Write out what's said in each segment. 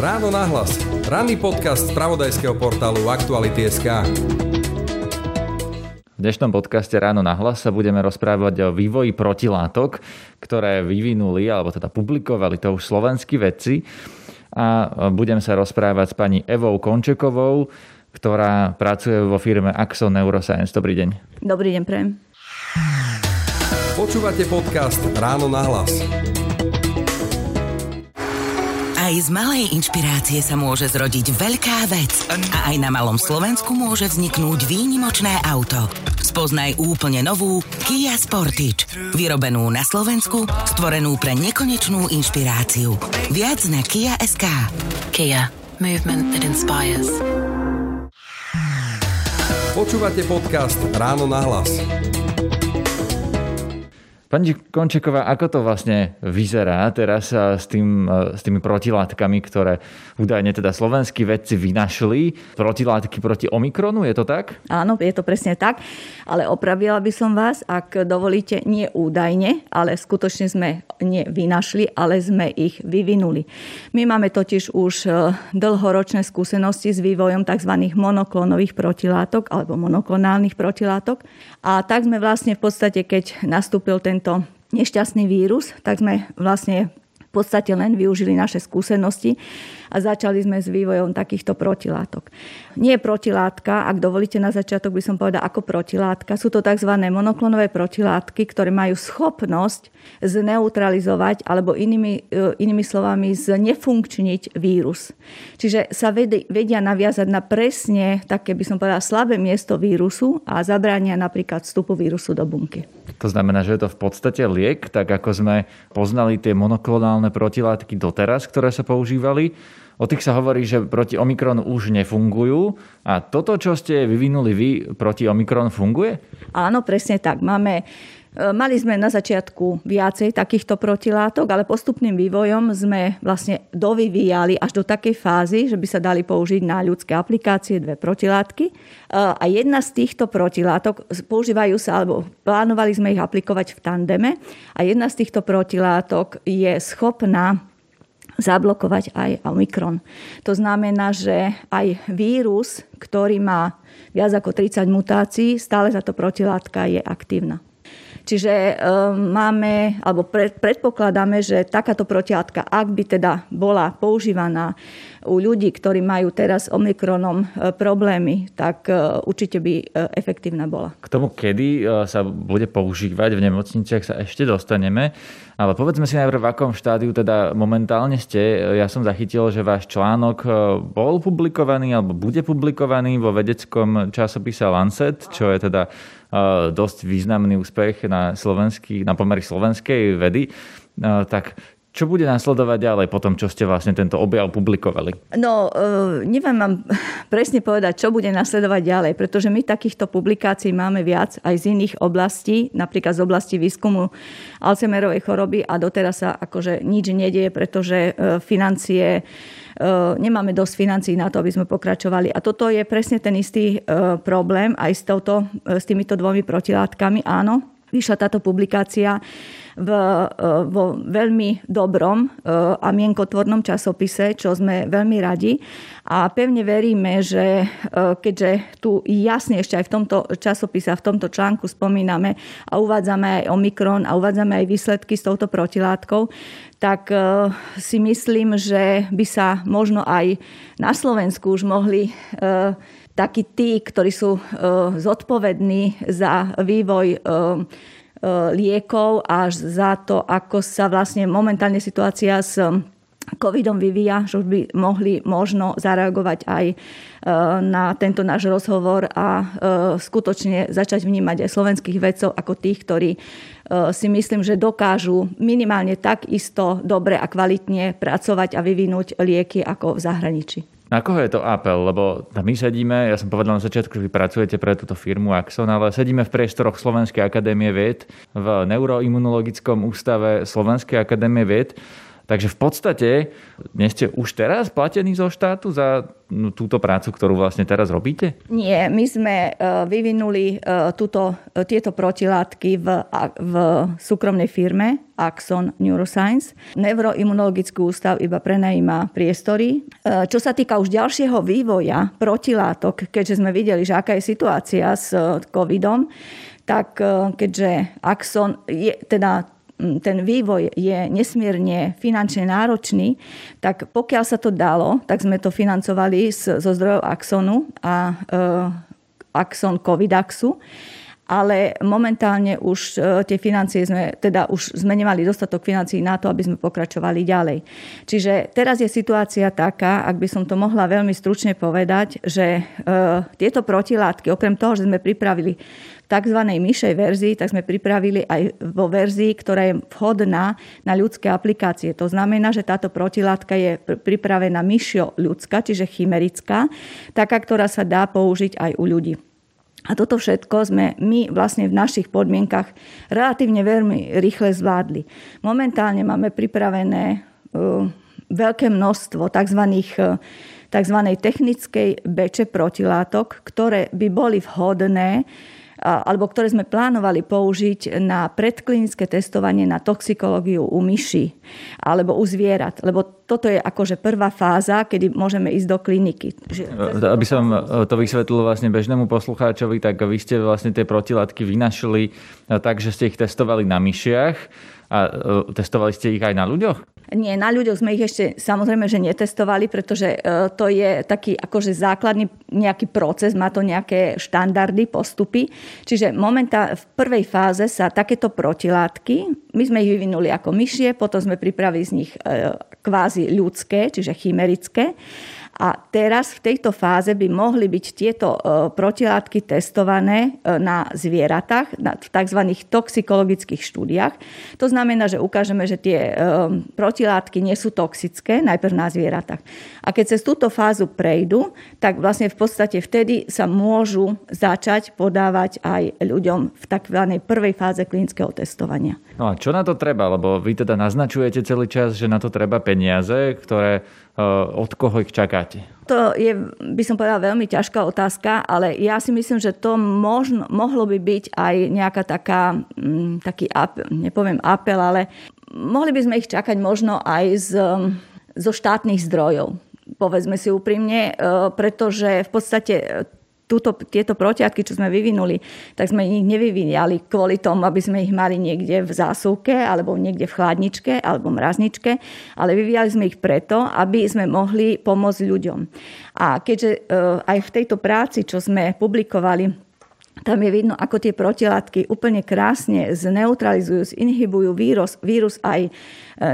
Ráno nahlas. Ranný podcast z pravodajského portálu Aktuality.sk. V dnešnom podcaste Ráno na hlas sa budeme rozprávať o vývoji protilátok, ktoré vyvinuli, alebo teda publikovali to už slovenskí vedci. A budem sa rozprávať s pani Evou Končekovou, ktorá pracuje vo firme Axo Neuroscience. Dobrý deň. Dobrý deň, prejem. Počúvate podcast Ráno na hlas. Aj z malej inšpirácie sa môže zrodiť veľká vec. A aj na malom Slovensku môže vzniknúť výnimočné auto. Spoznaj úplne novú Kia Sportage. Vyrobenú na Slovensku, stvorenú pre nekonečnú inšpiráciu. Viac na Kia.sk. Kia. Movement that inspires. Počúvate podcast Ráno na hlas. Pani Končeková, ako to vlastne vyzerá teraz s, tým, s tými protilátkami, ktoré údajne teda slovenskí vedci vynašli? Protilátky proti Omikronu, je to tak? Áno, je to presne tak, ale opravila by som vás, ak dovolíte, nie údajne, ale skutočne sme nie vynašli, ale sme ich vyvinuli. My máme totiž už e, dlhoročné skúsenosti s vývojom tzv. monoklónových protilátok alebo monoklonálnych protilátok a tak sme vlastne v podstate, keď nastúpil ten tento nešťastný vírus, tak sme vlastne v podstate len využili naše skúsenosti a začali sme s vývojom takýchto protilátok. Nie protilátka, ak dovolíte na začiatok by som povedala ako protilátka, sú to tzv. monoklonové protilátky, ktoré majú schopnosť zneutralizovať alebo inými, e, inými slovami znefunkčniť vírus. Čiže sa vedia naviazať na presne také by som povedala slabé miesto vírusu a zabránia napríklad vstupu vírusu do bunky. To znamená, že je to v podstate liek, tak ako sme poznali tie monoklonálne protilátky doteraz, ktoré sa používali. O tých sa hovorí, že proti Omikronu už nefungujú. A toto, čo ste vyvinuli vy proti Omikron, funguje? Áno, presne tak. Máme mali sme na začiatku viacej takýchto protilátok, ale postupným vývojom sme vlastne dovyvíjali až do takej fázy, že by sa dali použiť na ľudské aplikácie dve protilátky. E, a jedna z týchto protilátok, používajú sa, alebo plánovali sme ich aplikovať v tandeme, a jedna z týchto protilátok je schopná zablokovať aj Omikron. To znamená, že aj vírus, ktorý má viac ako 30 mutácií, stále táto protilátka je aktívna. Čiže ehm, máme, alebo predpokladáme, že takáto protilátka, ak by teda bola používaná u ľudí, ktorí majú teraz Omikronom e, problémy, tak e, určite by efektívna bola. K tomu, kedy sa bude používať v nemocniciach, sa ešte dostaneme. Ale povedzme si najprv, v akom štádiu teda momentálne ste. Ja som zachytil, že váš článok bol publikovaný alebo bude publikovaný vo vedeckom časopise Lancet, čo je teda dosť významný úspech na, slovenský, na pomery slovenskej vedy. Tak čo bude následovať ďalej po tom, čo ste vlastne tento objav publikovali? No, e, neviem vám presne povedať, čo bude následovať ďalej, pretože my takýchto publikácií máme viac aj z iných oblastí, napríklad z oblasti výskumu Alzheimerovej choroby a doteraz sa akože nič nedieje, pretože e, financie e, nemáme dosť financií na to, aby sme pokračovali. A toto je presne ten istý problém aj s, touto, s týmito dvomi protilátkami. Áno, vyšla táto publikácia v, e, vo veľmi dobrom e, a mienkotvornom časopise, čo sme veľmi radi. A pevne veríme, že e, keďže tu jasne ešte aj v tomto časopise v tomto článku spomíname a uvádzame aj Omikron a uvádzame aj výsledky s touto protilátkou, tak si myslím, že by sa možno aj na Slovensku už mohli takí tí, ktorí sú zodpovední za vývoj E, liekov až za to, ako sa vlastne momentálne situácia s covidom vyvíja, že už by mohli možno zareagovať aj e, na tento náš rozhovor a e, skutočne začať vnímať aj slovenských vedcov ako tých, ktorí si myslím, že dokážu minimálne tak isto dobre a kvalitne pracovať a vyvinúť lieky ako v zahraničí. Na koho je to apel? Lebo my sedíme, ja som povedal na začiatku, že vy pracujete pre túto firmu Axon, ale sedíme v priestoroch Slovenskej akadémie vied, v neuroimunologickom ústave Slovenskej akadémie vied. Takže v podstate nie ste už teraz platení zo štátu za no, túto prácu, ktorú vlastne teraz robíte? Nie, my sme vyvinuli túto, tieto protilátky v, v súkromnej firme Axon Neuroscience. Neuroimunologický ústav iba prenajíma priestory. Čo sa týka už ďalšieho vývoja protilátok, keďže sme videli, že aká je situácia s covidom, tak keďže Axon je, teda ten vývoj je nesmierne finančne náročný, tak pokiaľ sa to dalo, tak sme to financovali zo zdrojov Axonu a e, Axon Covidaxu ale momentálne už e, tie financie sme, teda už sme nemali dostatok financií na to, aby sme pokračovali ďalej. Čiže teraz je situácia taká, ak by som to mohla veľmi stručne povedať, že e, tieto protilátky, okrem toho, že sme pripravili tzv. myšej verzii, tak sme pripravili aj vo verzii, ktorá je vhodná na ľudské aplikácie. To znamená, že táto protilátka je pripravená myšio ľudská, čiže chimerická, taká, ktorá sa dá použiť aj u ľudí. A toto všetko sme my vlastne v našich podmienkach relatívne veľmi rýchle zvládli. Momentálne máme pripravené uh, veľké množstvo tzv. Uh, tzv. technickej beče protilátok, ktoré by boli vhodné alebo ktoré sme plánovali použiť na predklinické testovanie na toxikológiu u myši alebo u zvierat. Lebo toto je akože prvá fáza, kedy môžeme ísť do kliniky. Aby som to vysvetlil vlastne bežnému poslucháčovi, tak vy ste vlastne tie protilátky vynašli tak, že ste ich testovali na myšiach a e, testovali ste ich aj na ľuďoch? Nie, na ľuďoch sme ich ešte samozrejme, že netestovali, pretože e, to je taký akože základný nejaký proces, má to nejaké štandardy, postupy. Čiže momentálne v prvej fáze sa takéto protilátky, my sme ich vyvinuli ako myšie, potom sme pripravili z nich e, kvázi ľudské, čiže chimerické. A teraz v tejto fáze by mohli byť tieto e, protilátky testované e, na zvieratách, v tzv. toxikologických štúdiách. To znamená, že ukážeme, že tie e, protilátky nie sú toxické, najprv na zvieratách. A keď cez túto fázu prejdú, tak vlastne v podstate vtedy sa môžu začať podávať aj ľuďom v tzv. prvej fáze klinického testovania. No a čo na to treba? Lebo vy teda naznačujete celý čas, že na to treba peniaze, ktoré od koho ich čakáte? To je, by som povedala, veľmi ťažká otázka, ale ja si myslím, že to možno, mohlo by byť aj nejaká taká, mm, taký apel, nepoviem apel, ale mohli by sme ich čakať možno aj z, zo štátnych zdrojov povedzme si úprimne, eh, pretože v podstate túto, tieto protiatky, čo sme vyvinuli, tak sme ich nevyvíjali kvôli tomu, aby sme ich mali niekde v zásuvke alebo niekde v chladničke alebo mrazničke, ale vyvíjali sme ich preto, aby sme mohli pomôcť ľuďom. A keďže e, aj v tejto práci, čo sme publikovali, tam je vidno, ako tie protilátky úplne krásne zneutralizujú, zinhibujú vírus, vírus aj e,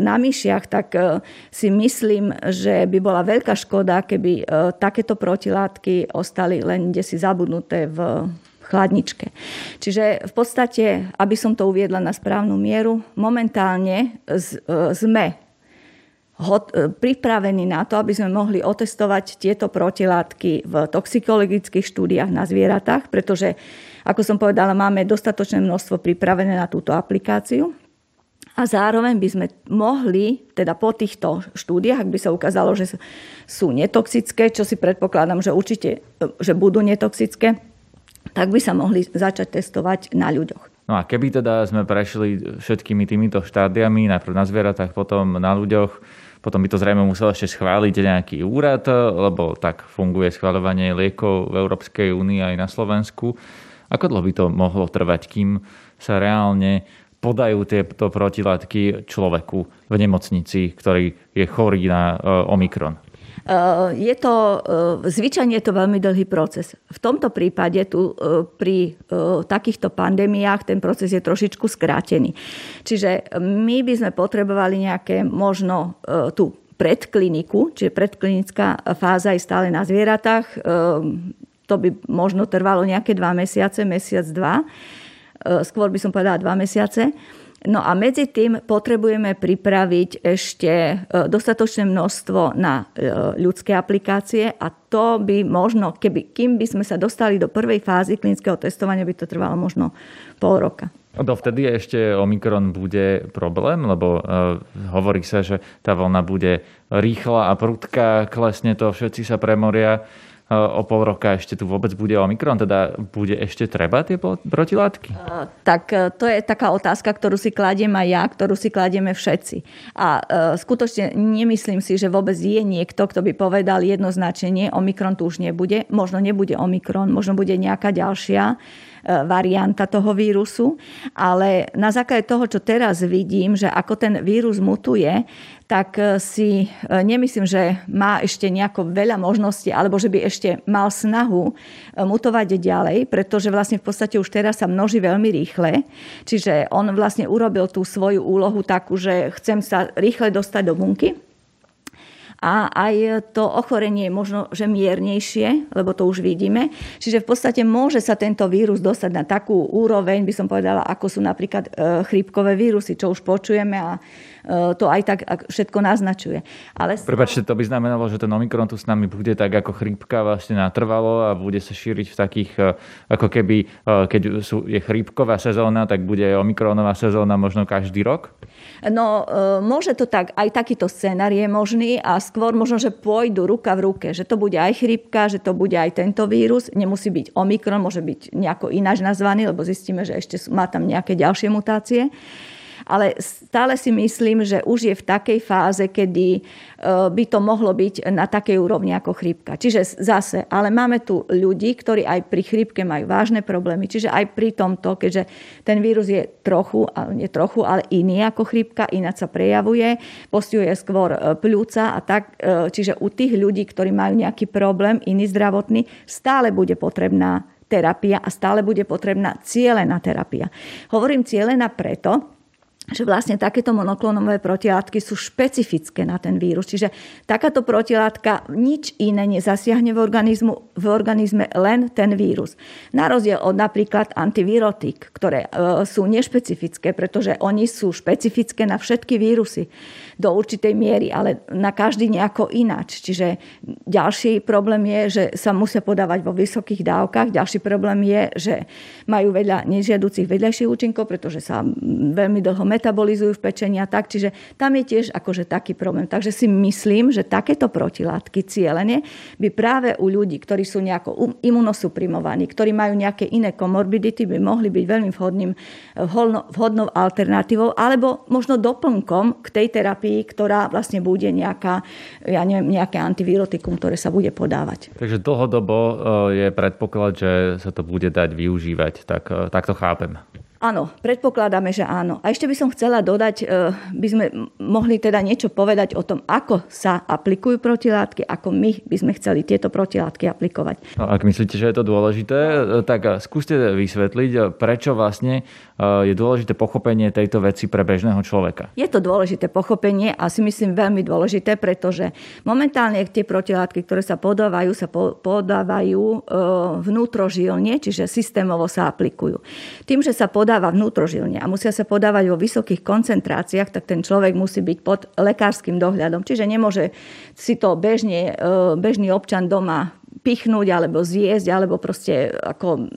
na myšiach, tak e, si myslím, že by bola veľká škoda, keby e, takéto protilátky ostali len kde si zabudnuté v chladničke. Čiže v podstate, aby som to uviedla na správnu mieru, momentálne sme E, pripravení na to, aby sme mohli otestovať tieto protilátky v toxikologických štúdiách na zvieratách, pretože, ako som povedala, máme dostatočné množstvo pripravené na túto aplikáciu. A zároveň by sme mohli, teda po týchto štúdiách, ak by sa ukázalo, že sú netoxické, čo si predpokladám, že určite že budú netoxické, tak by sa mohli začať testovať na ľuďoch. No a keby teda sme prešli všetkými týmito štádiami, najprv na zvieratách, potom na ľuďoch, potom by to zrejme musel ešte schváliť nejaký úrad, lebo tak funguje schváľovanie liekov v Európskej únii aj na Slovensku. Ako dlho by to mohlo trvať, kým sa reálne podajú tieto protilátky človeku v nemocnici, ktorý je chorý na e, Omikron? Eh, je to, eh, zvyčajne je to veľmi dlhý proces. V tomto prípade tu eh, pri takýchto pandémiách ten proces je trošičku skrátený. Čiže my by sme potrebovali nejaké možno tú predkliniku, čiže predklinická fáza je stále na zvieratách. To by možno trvalo nejaké dva mesiace, mesiac, dva. Skôr by som povedala dva mesiace. No a medzi tým potrebujeme pripraviť ešte e, dostatočné množstvo na e, ľudské aplikácie a to by možno, keby, kým by sme sa dostali do prvej fázy klinického testovania, by to trvalo možno pol roka. Dovtedy ešte Omikron bude problém, lebo uh, hovorí sa, že tá vlna bude rýchla a prudká, klesne to, všetci sa premoria o pol roka ešte tu vôbec bude Omikron, teda bude ešte treba tie protilátky? Tak e, to je taká otázka, ktorú si kladiem aj ja, ktorú si kladieme všetci. A e, skutočne nemyslím si, že vôbec je niekto, kto by povedal jednoznačne, nie, Omikron tu už nebude. Možno nebude Omikron, možno bude nejaká ďalšia varianta toho vírusu, ale na základe toho, čo teraz vidím, že ako ten vírus mutuje, tak e, si e, nemyslím, že má ešte nejako veľa možností, alebo že by ešte mal snahu mutovať ďalej, pretože vlastne v podstate už teraz sa množí veľmi rýchle. Čiže on vlastne urobil tú svoju úlohu takú, že chcem sa rýchle dostať do bunky a aj to ochorenie je možno, že miernejšie, lebo to už vidíme. Čiže v podstate môže sa tento vírus dostať na takú úroveň, by som povedala, ako sú napríklad e, chrípkové vírusy, čo už počujeme a to aj tak všetko naznačuje. Ale... Prepačte, to by znamenalo, že ten Omikron tu s nami bude tak ako chrípka vlastne natrvalo a bude sa šíriť v takých, e, ako keby, keď sú, je chrípková sezóna, tak bude Omikronová sezóna možno každý rok? No, môže to tak, aj takýto scenár je možný a skôr možno, že pôjdu ruka v ruke, že to bude aj chrypka, že to bude aj tento vírus. Nemusí byť Omikron, môže byť nejako ináč nazvaný, lebo zistíme, že ešte má tam nejaké ďalšie mutácie ale stále si myslím, že už je v takej fáze, kedy e, by to mohlo byť na takej úrovni ako chrípka. Čiže zase, ale máme tu ľudí, ktorí aj pri chrípke majú vážne problémy. Čiže aj pri tomto, keďže ten vírus je trochu, nie trochu, ale iný ako chrípka, ináč sa prejavuje, postihuje skôr e, pľúca a tak. E, čiže u tých ľudí, ktorí majú nejaký problém, iný zdravotný, stále bude potrebná terapia a stále bude potrebná cielená terapia. Hovorím cielená preto, že vlastne takéto monoklonové protilátky sú špecifické na ten vírus. Čiže takáto protilátka nič iné nezasiahne v, organizmu, v organizme, len ten vírus. Na rozdiel od napríklad antivirotik, ktoré e, sú nešpecifické, pretože oni sú špecifické na všetky vírusy do určitej miery, ale na každý nejako ináč. Čiže ďalší problém je, že sa musia podávať vo vysokých dávkach. Ďalší problém je, že majú veľa nežiaducich vedľajších účinkov, pretože sa veľmi dlho metabolizujú v pečení a tak. Čiže tam je tiež akože taký problém. Takže si myslím, že takéto protilátky cieľene by práve u ľudí, ktorí sú nejako um, imunosuprimovaní, ktorí majú nejaké iné komorbidity, by mohli byť veľmi vhodným, vhodnou alternatívou alebo možno doplnkom k tej terapii, ktorá vlastne bude nejaká, ja neviem, nejaké antivirotikum, ktoré sa bude podávať. Takže dlhodobo e, je predpoklad, že sa to bude dať využívať, tak, e, tak to chápem. Áno, predpokladáme, že áno. A ešte by som chcela dodať, e, by sme mohli teda niečo povedať o tom, ako sa aplikujú protilátky, ako my by sme chceli tieto protilátky aplikovať. No, ak myslíte, že je to dôležité, e, tak e, skúste vysvetliť, prečo vlastne je dôležité pochopenie tejto veci pre bežného človeka. Je to dôležité pochopenie a si myslím veľmi dôležité, pretože momentálne tie protilátky, ktoré sa podávajú, sa podávajú vnútrožilne, čiže systémovo sa aplikujú. Tým, že sa podávajú podáva vnútrožilne a musia sa podávať vo vysokých koncentráciách, tak ten človek musí byť pod lekárskym dohľadom. Čiže nemôže si to bežne, e, bežný občan doma pichnúť alebo zjesť, alebo proste ako,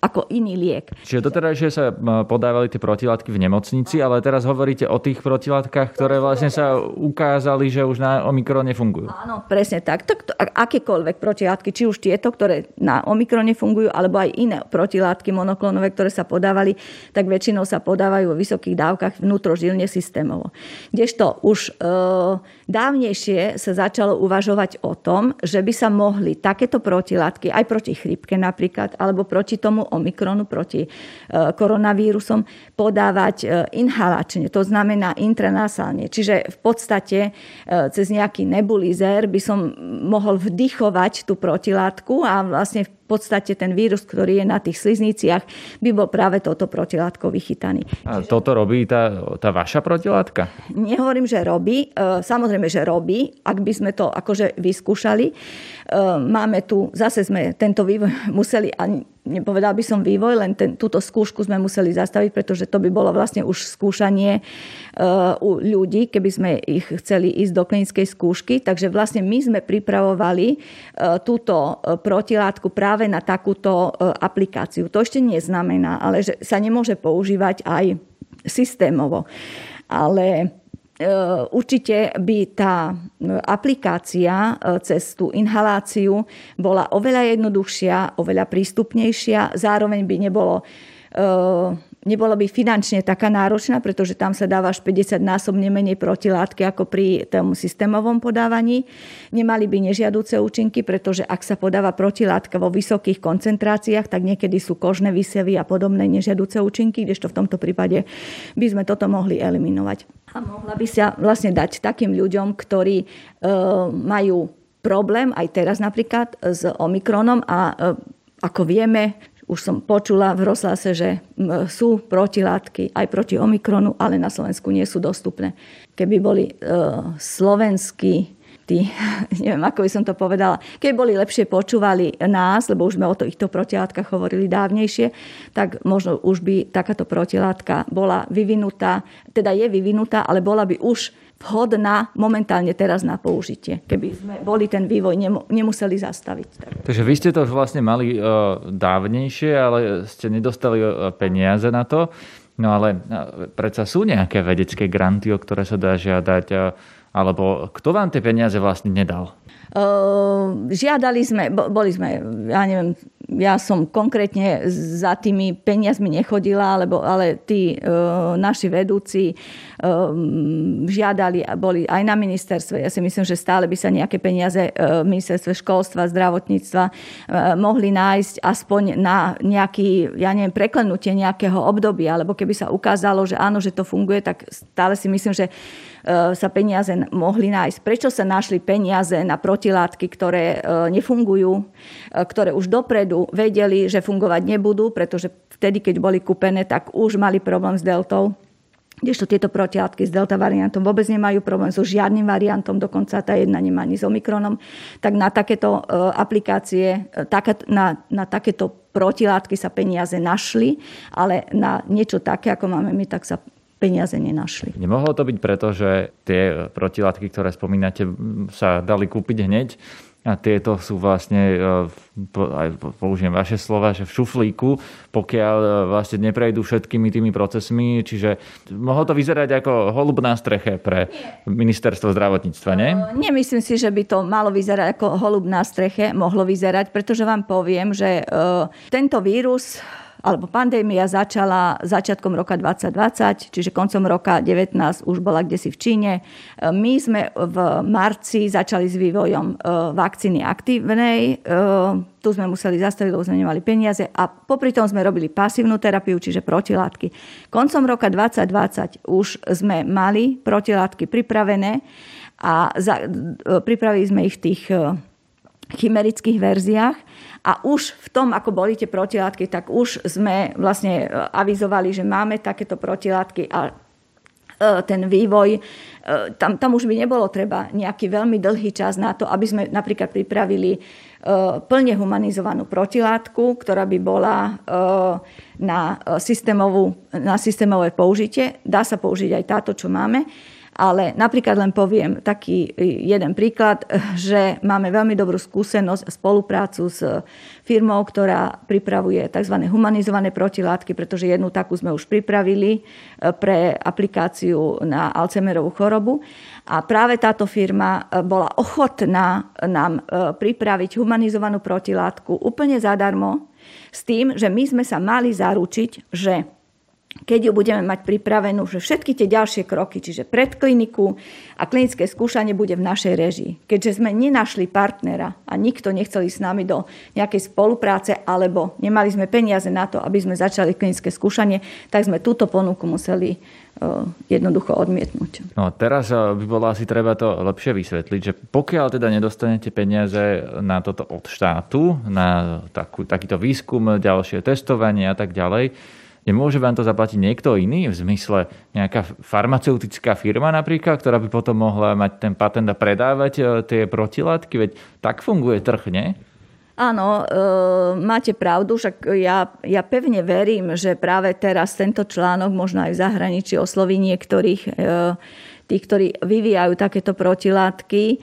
ako iný liek. Čiže doterajšie sa podávali tie protilátky v nemocnici, ale teraz hovoríte o tých protilátkach, ktoré vlastne sa ukázali, že už na Omikrone fungujú. Áno, presne tak. tak to, akékoľvek protilátky, či už tieto, ktoré na Omikrone fungujú, alebo aj iné protilátky monoklonové, ktoré sa podávali, tak väčšinou sa podávajú vo vysokých dávkach vnútrožilne systémovo. Kdežto už e, dávnejšie sa začalo uvažovať o tom, že by sa mohli takéto protilátky, aj proti chrypke napríklad, alebo proti tomu Omikronu, proti e, koronavírusom, podávať e, inhalačne, to znamená intranasálne. Čiže v podstate e, cez nejaký nebulizér by som mohol vdychovať tú protilátku a vlastne podstate ten vírus, ktorý je na tých slizniciach, by bol práve toto protilátko vychytaný. A toto robí tá, tá vaša protilátka? Nehovorím, že robí. E, samozrejme, že robí, ak by sme to akože vyskúšali. E, máme tu, zase sme tento vývoj museli nepovedal by som vývoj, len ten, túto skúšku sme museli zastaviť, pretože to by bolo vlastne už skúšanie uh, u ľudí, keby sme ich chceli ísť do klinickej skúšky. Takže vlastne my sme pripravovali uh, túto uh, protilátku práve na takúto uh, aplikáciu. To ešte neznamená, ale že sa nemôže používať aj systémovo. Ale E, určite by tá e, aplikácia e, cez tú inhaláciu bola oveľa jednoduchšia, oveľa prístupnejšia, zároveň by nebolo nebola by finančne taká náročná, pretože tam sa dáva až 50 násobne menej protilátky ako pri tom systémovom podávaní. Nemali by nežiaduce účinky, pretože ak sa podáva protilátka vo vysokých koncentráciách, tak niekedy sú kožné vysevy a podobné nežiaduce účinky, kdežto v tomto prípade by sme toto mohli eliminovať. A mohla by sa vlastne dať takým ľuďom, ktorí e, majú problém aj teraz napríklad s Omikronom a e, ako vieme, už som počula v rozhlase, že sú protilátky aj proti Omikronu, ale na Slovensku nie sú dostupné. Keby boli e, slovenskí tí, neviem, ako by som to povedala, keby boli lepšie počúvali nás, lebo už sme o týchto protilátkach hovorili dávnejšie, tak možno už by takáto protilátka bola vyvinutá, teda je vyvinutá, ale bola by už vhodná momentálne teraz na použitie, keby sme boli ten vývoj nemuseli zastaviť. Takže vy ste to už vlastne mali uh, dávnejšie, ale ste nedostali uh, peniaze na to. No ale uh, predsa sú nejaké vedecké granty, o ktoré sa dá žiadať, alebo kto vám tie peniaze vlastne nedal? Uh, žiadali sme, boli sme, ja neviem, ja som konkrétne za tými peniazmi nechodila, alebo, ale tí uh, naši vedúci uh, žiadali boli aj na ministerstve. Ja si myslím, že stále by sa nejaké peniaze v ministerstve školstva, zdravotníctva uh, mohli nájsť aspoň na nejaký, ja neviem, preklenutie nejakého obdobia, alebo keby sa ukázalo, že áno, že to funguje, tak stále si myslím, že sa peniaze mohli nájsť. Prečo sa našli peniaze na protilátky, ktoré uh, nefungujú, uh, ktoré už dopredu vedeli, že fungovať nebudú, pretože vtedy, keď boli kúpené, tak už mali problém s deltou. Kdežto tieto protilátky s delta variantom vôbec nemajú problém so žiadnym variantom, dokonca tá jedna nemá ani s omikronom, tak na takéto e, aplikácie, e, na, na takéto protilátky sa peniaze našli, ale na niečo také, ako máme my, tak sa peniaze nenašli. Nemohlo to byť preto, že tie protilátky, ktoré spomínate, sa dali kúpiť hneď a tieto sú vlastne, e, aj použijem vaše slova, že v šuflíku, pokiaľ e, vlastne neprejdú všetkými tými procesmi, čiže mohlo to vyzerať ako holub na streche pre ministerstvo zdravotníctva, nie? Nemyslím si, že by to malo vyzerať ako holub na streche, mohlo vyzerať, pretože vám poviem, že e, tento vírus alebo pandémia začala začiatkom roka 2020, čiže koncom roka 19 už bola kde si v Číne. E, my sme v marci začali s vývojom e, vakcíny aktívnej. E, tu sme museli zastaviť, lebo sme nemali peniaze a popri tom sme robili pasívnu terapiu, čiže protilátky. Koncom roka 2020 už sme mali protilátky pripravené a pripravili sme ich tých chimerických verziách a už v tom, ako boli tie protilátky, tak už sme vlastne e, avizovali, že máme takéto protilátky a e, ten vývoj, tam, tam už by nebolo treba nejaký veľmi dlhý čas na to, aby sme napríklad pripravili plne humanizovanú protilátku, ktorá by bola na, systémovú, na systémové použitie. Dá sa použiť aj táto, čo máme. Ale napríklad len poviem taký jeden príklad, že máme veľmi dobrú skúsenosť a spoluprácu s firmou, ktorá pripravuje tzv. humanizované protilátky, pretože jednu takú sme už pripravili e, pre aplikáciu na Alzheimerovú chorobu. A práve táto firma e, bola ochotná nám e, pripraviť humanizovanú protilátku úplne zadarmo, s tým, že my sme sa mali zaručiť, že keď ju budeme mať pripravenú, že všetky tie ďalšie kroky, čiže predkliniku a klinické skúšanie bude v našej režii. Keďže sme nenašli partnera a nikto nechcel ísť s nami do nejakej spolupráce alebo nemali sme peniaze na to, aby sme začali klinické skúšanie, tak sme túto ponuku museli jednoducho odmietnúť. No teraz by bolo asi treba to lepšie vysvetliť, že pokiaľ teda nedostanete peniaze na toto od štátu, na takú, takýto výskum, ďalšie testovanie a tak ďalej, Nemôže vám to zaplatiť niekto iný, v zmysle nejaká farmaceutická firma napríklad, ktorá by potom mohla mať ten patent a predávať e, tie protilátky? Veď tak funguje trh, nie? Áno, e, máte pravdu, však ja, ja pevne verím, že práve teraz tento článok možno aj v zahraničí osloví niektorých, e, tých, ktorí vyvíjajú takéto protilátky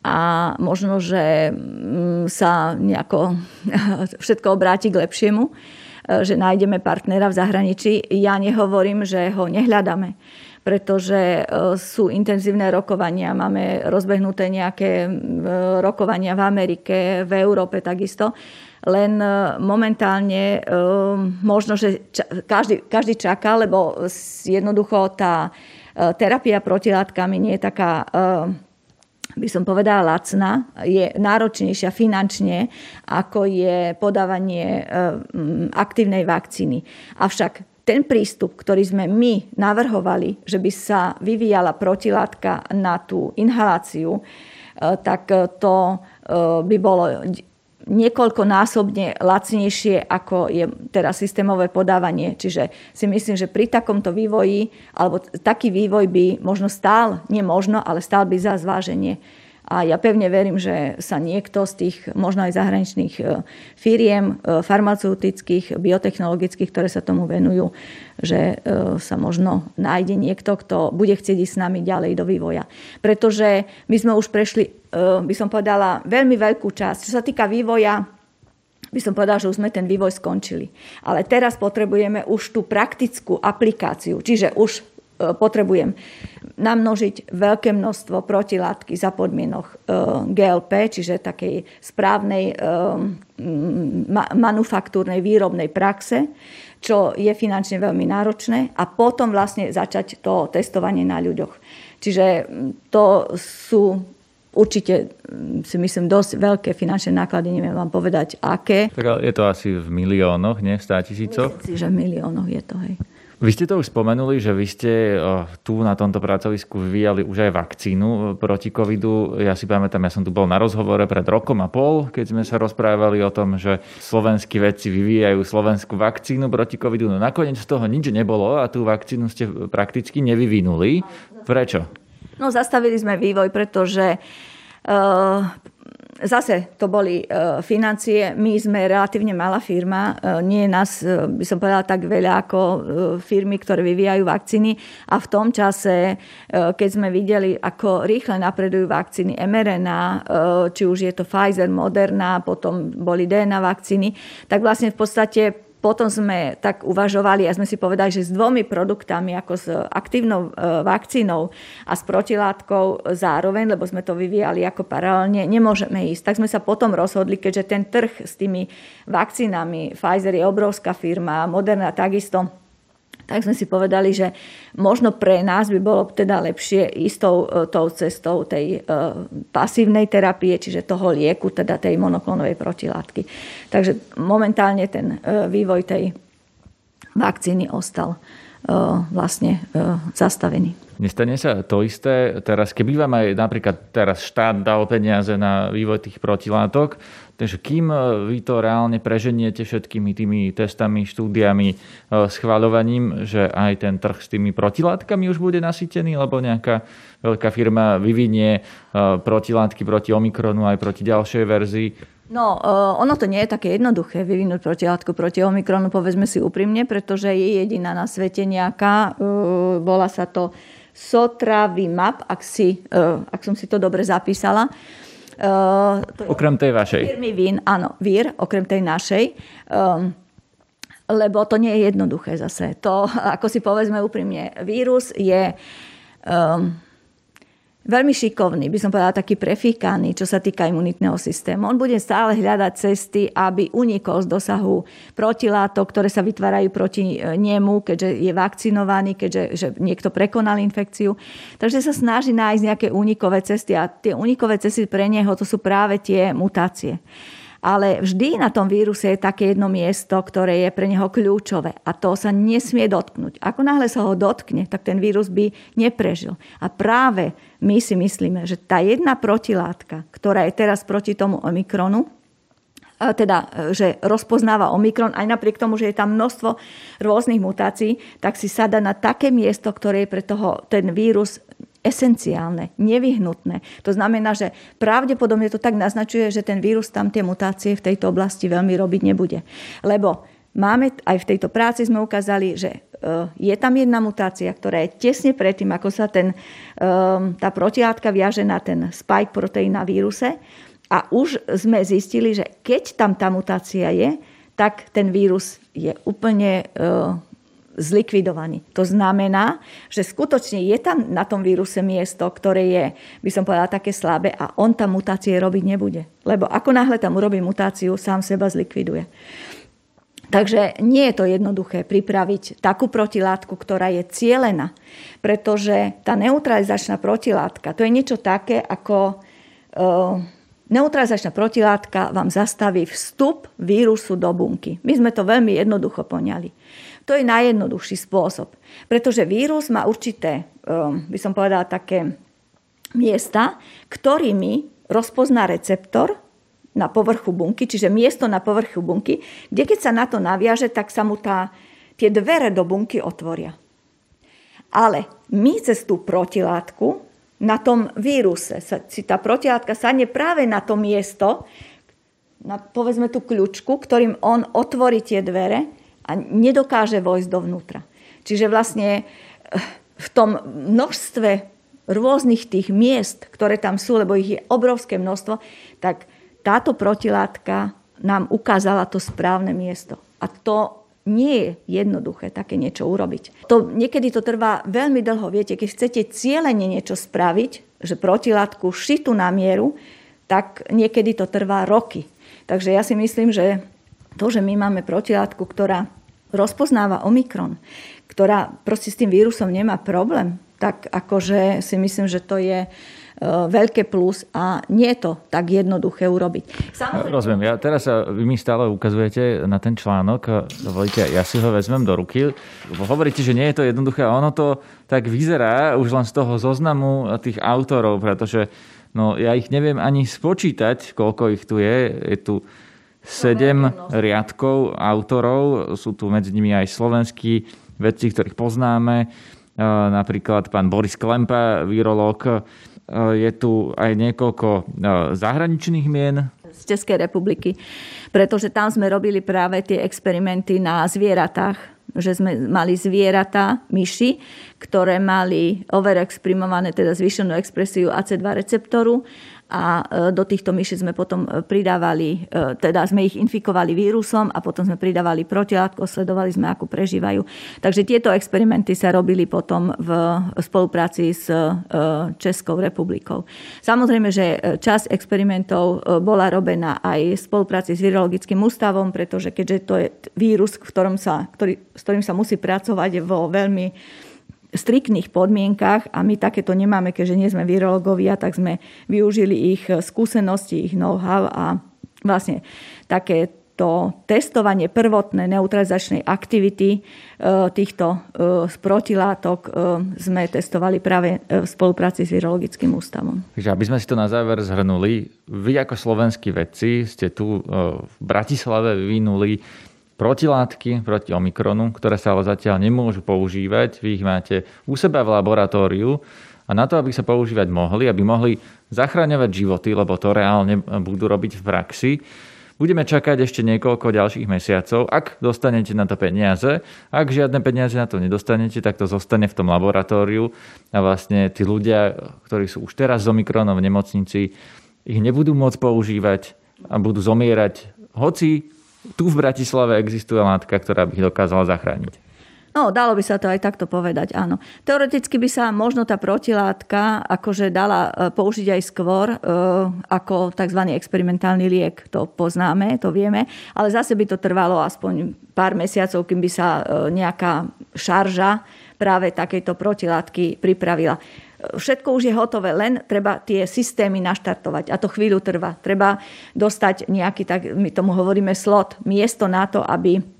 a možno, že mm, sa nejako všetko obráti k lepšiemu, že nájdeme partnera v zahraničí. Ja nehovorím, že ho nehľadáme pretože e, sú intenzívne rokovania. Máme rozbehnuté nejaké rokovania v Amerike, v Európe takisto. Len e, momentálne e, možno, že každý, každý čaká, lebo jednoducho tá terapia protilátkami nie je taká by som povedala, lacná, je náročnejšia finančne, ako je podávanie aktívnej vakcíny. Avšak ten prístup, ktorý sme my navrhovali, že by sa vyvíjala protilátka na tú inhaláciu, e, tak to e, by bolo niekoľkonásobne lacnejšie, ako je teraz systémové podávanie. Čiže si myslím, že pri takomto vývoji, alebo taký vývoj by možno stál, nie možno, ale stál by za zváženie a ja pevne verím, že sa niekto z tých možno aj zahraničných e, firiem e, farmaceutických, biotechnologických, ktoré sa tomu venujú, že e, sa možno nájde niekto, kto bude chcieť ísť s nami ďalej do vývoja. Pretože my sme už prešli, by som povedala, veľmi veľkú časť. Čo sa týka vývoja, by som povedala, že už sme ten vývoj skončili. Ale teraz potrebujeme už tú praktickú aplikáciu, čiže už potrebujem namnožiť veľké množstvo protilátky za podmienok e, GLP, čiže takej správnej e, manufaktúrnej výrobnej praxe, čo je finančne veľmi náročné a potom vlastne začať to testovanie na ľuďoch. Čiže to sú určite si myslím dosť veľké finančné náklady, neviem vám povedať aké. Tak je to asi v miliónoch, nie? V 100 tisícoch? Myslím si, že v miliónoch je to, hej. Vy ste to už spomenuli, že vy ste tu na tomto pracovisku vyvíjali už aj vakcínu e, proti covidu. Ja si pamätám, ja som tu bol na rozhovore pred rokom a pol, keď sme sa rozprávali o tom, že slovenskí vedci vyvíjajú slovenskú vakcínu proti covidu. No nakoniec z toho nič nebolo a tú vakcínu ste prakticky nevyvinuli. Prečo? No zastavili sme vývoj, pretože uh, Zase to boli e, financie. My sme relatívne malá firma. E, nie nás, e, by som povedala, tak veľa ako firmy, ktoré vyvíjajú vakcíny. A v tom čase, keď sme videli, ako rýchle napredujú vakcíny mRNA, či už je to Pfizer, Moderna, potom boli DNA vakcíny, tak vlastne v podstate potom sme tak uvažovali a sme si povedali, že s dvomi produktami, ako s aktívnou e, vakcínou a s protilátkou zároveň, lebo sme to vyvíjali ako paralelne, nemôžeme ísť. Tak sme sa potom rozhodli, keďže ten trh s tými vakcínami, Pfizer je obrovská firma, Moderna takisto, tak sme si povedali, že možno pre nás by bolo teda lepšie ísť tou, e, tou cestou tej uh, pasívnej terapie, čiže toho lieku, teda tej monoklonovej protilátky. Takže momentálne ten uh, vývoj tej vakcíny ostal vlastne zastavený. Nestane sa to isté teraz, keby vám aj napríklad teraz štát dal peniaze na vývoj tých protilátok, Takže kým e, vy to reálne preženiete všetkými tými testami, štúdiami, e, schváľovaním, že aj ten trh s tými protilátkami už bude nasýtený, lebo nejaká veľká firma vyvinie e, protilátky proti Omikronu aj proti ďalšej verzii, No, ono to nie je také jednoduché vyvinúť protilátku proti Omikronu, povedzme si úprimne, pretože je jediná na svete nejaká. Bola sa to Sotravimab, ak, si, ak som si to dobre zapísala. Uh, to okrem tej vašej. Firmy VIN, áno, VIR, okrem tej našej. Um, lebo to nie je jednoduché zase. To, ako si povedzme úprimne, vírus je... Um, veľmi šikovný, by som povedala taký prefíkaný, čo sa týka imunitného systému. On bude stále hľadať cesty, aby unikol z dosahu protilátok, ktoré sa vytvárajú proti e, nemu, keďže je vakcinovaný, keďže že niekto prekonal infekciu. Takže sa snaží nájsť nejaké únikové cesty a tie únikové cesty pre neho to sú práve tie mutácie ale vždy na tom víruse je také jedno miesto, ktoré je pre neho kľúčové a to sa nesmie dotknúť. Ako náhle sa ho dotkne, tak ten vírus by neprežil. A práve my si myslíme, že tá jedna protilátka, ktorá je teraz proti tomu Omikronu, teda, že rozpoznáva Omikron, aj napriek tomu, že je tam množstvo rôznych mutácií, tak si sada na také miesto, ktoré je pre toho, ten vírus esenciálne, nevyhnutné. To znamená, že pravdepodobne to tak naznačuje, že ten vírus tam tie mutácie v tejto oblasti veľmi robiť nebude. Lebo máme, aj v tejto práci sme ukázali, že e, je tam jedna mutácia, ktorá je tesne predtým, ako sa ten, e, tá protilátka viaže na ten spike proteín na víruse. A už sme zistili, že keď tam tá mutácia je, tak ten vírus je úplne e, zlikvidovaný. To znamená, že skutočne je tam na tom víruse miesto, ktoré je, by som povedala, také slabé a on tam mutácie robiť nebude. Lebo ako náhle tam urobí mutáciu, sám seba zlikviduje. Takže nie je to jednoduché pripraviť takú protilátku, ktorá je cielená, pretože tá neutralizačná protilátka, to je niečo také ako... Uh, Neutralizačná protilátka vám zastaví vstup vírusu do bunky. My sme to veľmi jednoducho poňali. To je najjednoduchší spôsob, pretože vírus má určité, ehm, by som povedala, také miesta, ktorými rozpozná receptor na povrchu bunky, čiže miesto na povrchu bunky, kde keď sa na to naviaže, tak sa mu tá, tie dvere do bunky otvoria. Ale my cez tú protilátku na tom víruse, si tá protilátka sadne práve na to miesto, na povedzme tú kľúčku, ktorým on otvorí tie dvere a nedokáže vojsť dovnútra. Čiže vlastne eh, v tom množstve rôznych tých miest, ktoré tam sú, lebo ich je obrovské množstvo, tak táto protilátka nám ukázala to správne miesto. A to nie je jednoduché také niečo urobiť. To, niekedy to trvá veľmi dlho. Viete, keď chcete cieľene niečo spraviť, že protilátku šitú na mieru, tak niekedy to trvá roky. Takže ja si myslím, že to, že my máme protilátku, ktorá rozpoznáva Omikron, ktorá proste s tým vírusom nemá problém, tak akože si myslím, že to je e, veľké plus a nie je to tak jednoduché urobiť. Samozrejme... Rozumiem. Ja teraz vy mi stále ukazujete na ten článok. Dovolíte, ja si ho vezmem do ruky. Hovoríte, že nie je to jednoduché a ono to tak vyzerá už len z toho zoznamu tých autorov, pretože no, ja ich neviem ani spočítať, koľko ich tu je. Je tu sedem riadkov autorov, sú tu medzi nimi aj slovenskí vedci, ktorých poznáme, e, napríklad pán Boris Klempa, virológ. E, je tu aj niekoľko e, zahraničných mien. Z Českej republiky, pretože tam sme robili práve tie experimenty na zvieratách, že sme mali zvieratá, myši, ktoré mali overexprimované, teda zvýšenú expresiu AC2 receptoru a e, do týchto myši sme potom e, pridávali, e, teda sme ich infikovali vírusom a potom sme pridávali protilátko, sledovali sme, ako prežívajú. Takže tieto experimenty sa robili potom v spolupráci s Českou republikou. Samozrejme, že časť experimentov bola robená aj v spolupráci s virologickým ústavom, pretože keďže to je vírus, v ktorom sa, ktorý, s ktorým sa musí pracovať vo veľmi striktných podmienkach a my takéto nemáme, keďže nie sme virológovia, tak sme využili ich skúsenosti, ich know-how a vlastne také to testovanie prvotné neutralizačnej aktivity e, týchto e, protilátok e, sme testovali práve v spolupráci s Virologickým ústavom. Takže aby sme si to na záver zhrnuli, vy ako slovenskí vedci ste tu v Bratislave vyvinuli protilátky proti Omikronu, ktoré sa ale zatiaľ nemôžu používať. Vy ich máte u seba v laboratóriu a na to, aby sa používať mohli, aby mohli zachraňovať životy, lebo to reálne budú robiť v praxi, Budeme čakať ešte niekoľko ďalších mesiacov. Ak dostanete na to peniaze, ak žiadne peniaze na to nedostanete, tak to zostane v tom laboratóriu a vlastne tí ľudia, ktorí sú už teraz z Omikronom v nemocnici, ich nebudú môcť používať a budú zomierať, hoci tu v Bratislave existuje látka, ktorá by ich dokázala zachrániť. No, dalo by sa to aj takto povedať, áno. Teoreticky by sa možno tá protilátka akože dala e, použiť aj skôr e, ako tzv. experimentálny liek. To poznáme, to vieme, ale zase by to trvalo aspoň pár mesiacov, kým by sa e, nejaká šarža práve takejto protilátky pripravila všetko už je hotové, len treba tie systémy naštartovať a to chvíľu trvá. Treba dostať nejaký, tak my tomu hovoríme slot, miesto na to, aby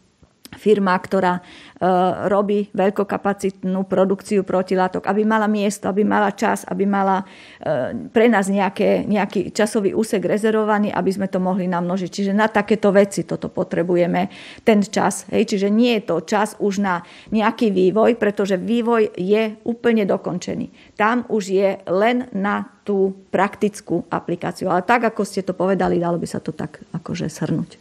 firma, ktorá E, robí veľkokapacitnú produkciu protilátok, aby mala miesto, aby mala čas, aby mala e, pre nás nejaké, nejaký časový úsek rezervovaný, aby sme to mohli namnožiť. Čiže na takéto veci toto potrebujeme, ten čas. Hej? Čiže nie je to čas už na nejaký vývoj, pretože vývoj je úplne dokončený. Tam už je len na tú praktickú aplikáciu. Ale tak, ako ste to povedali, dalo by sa to tak akože shrnúť.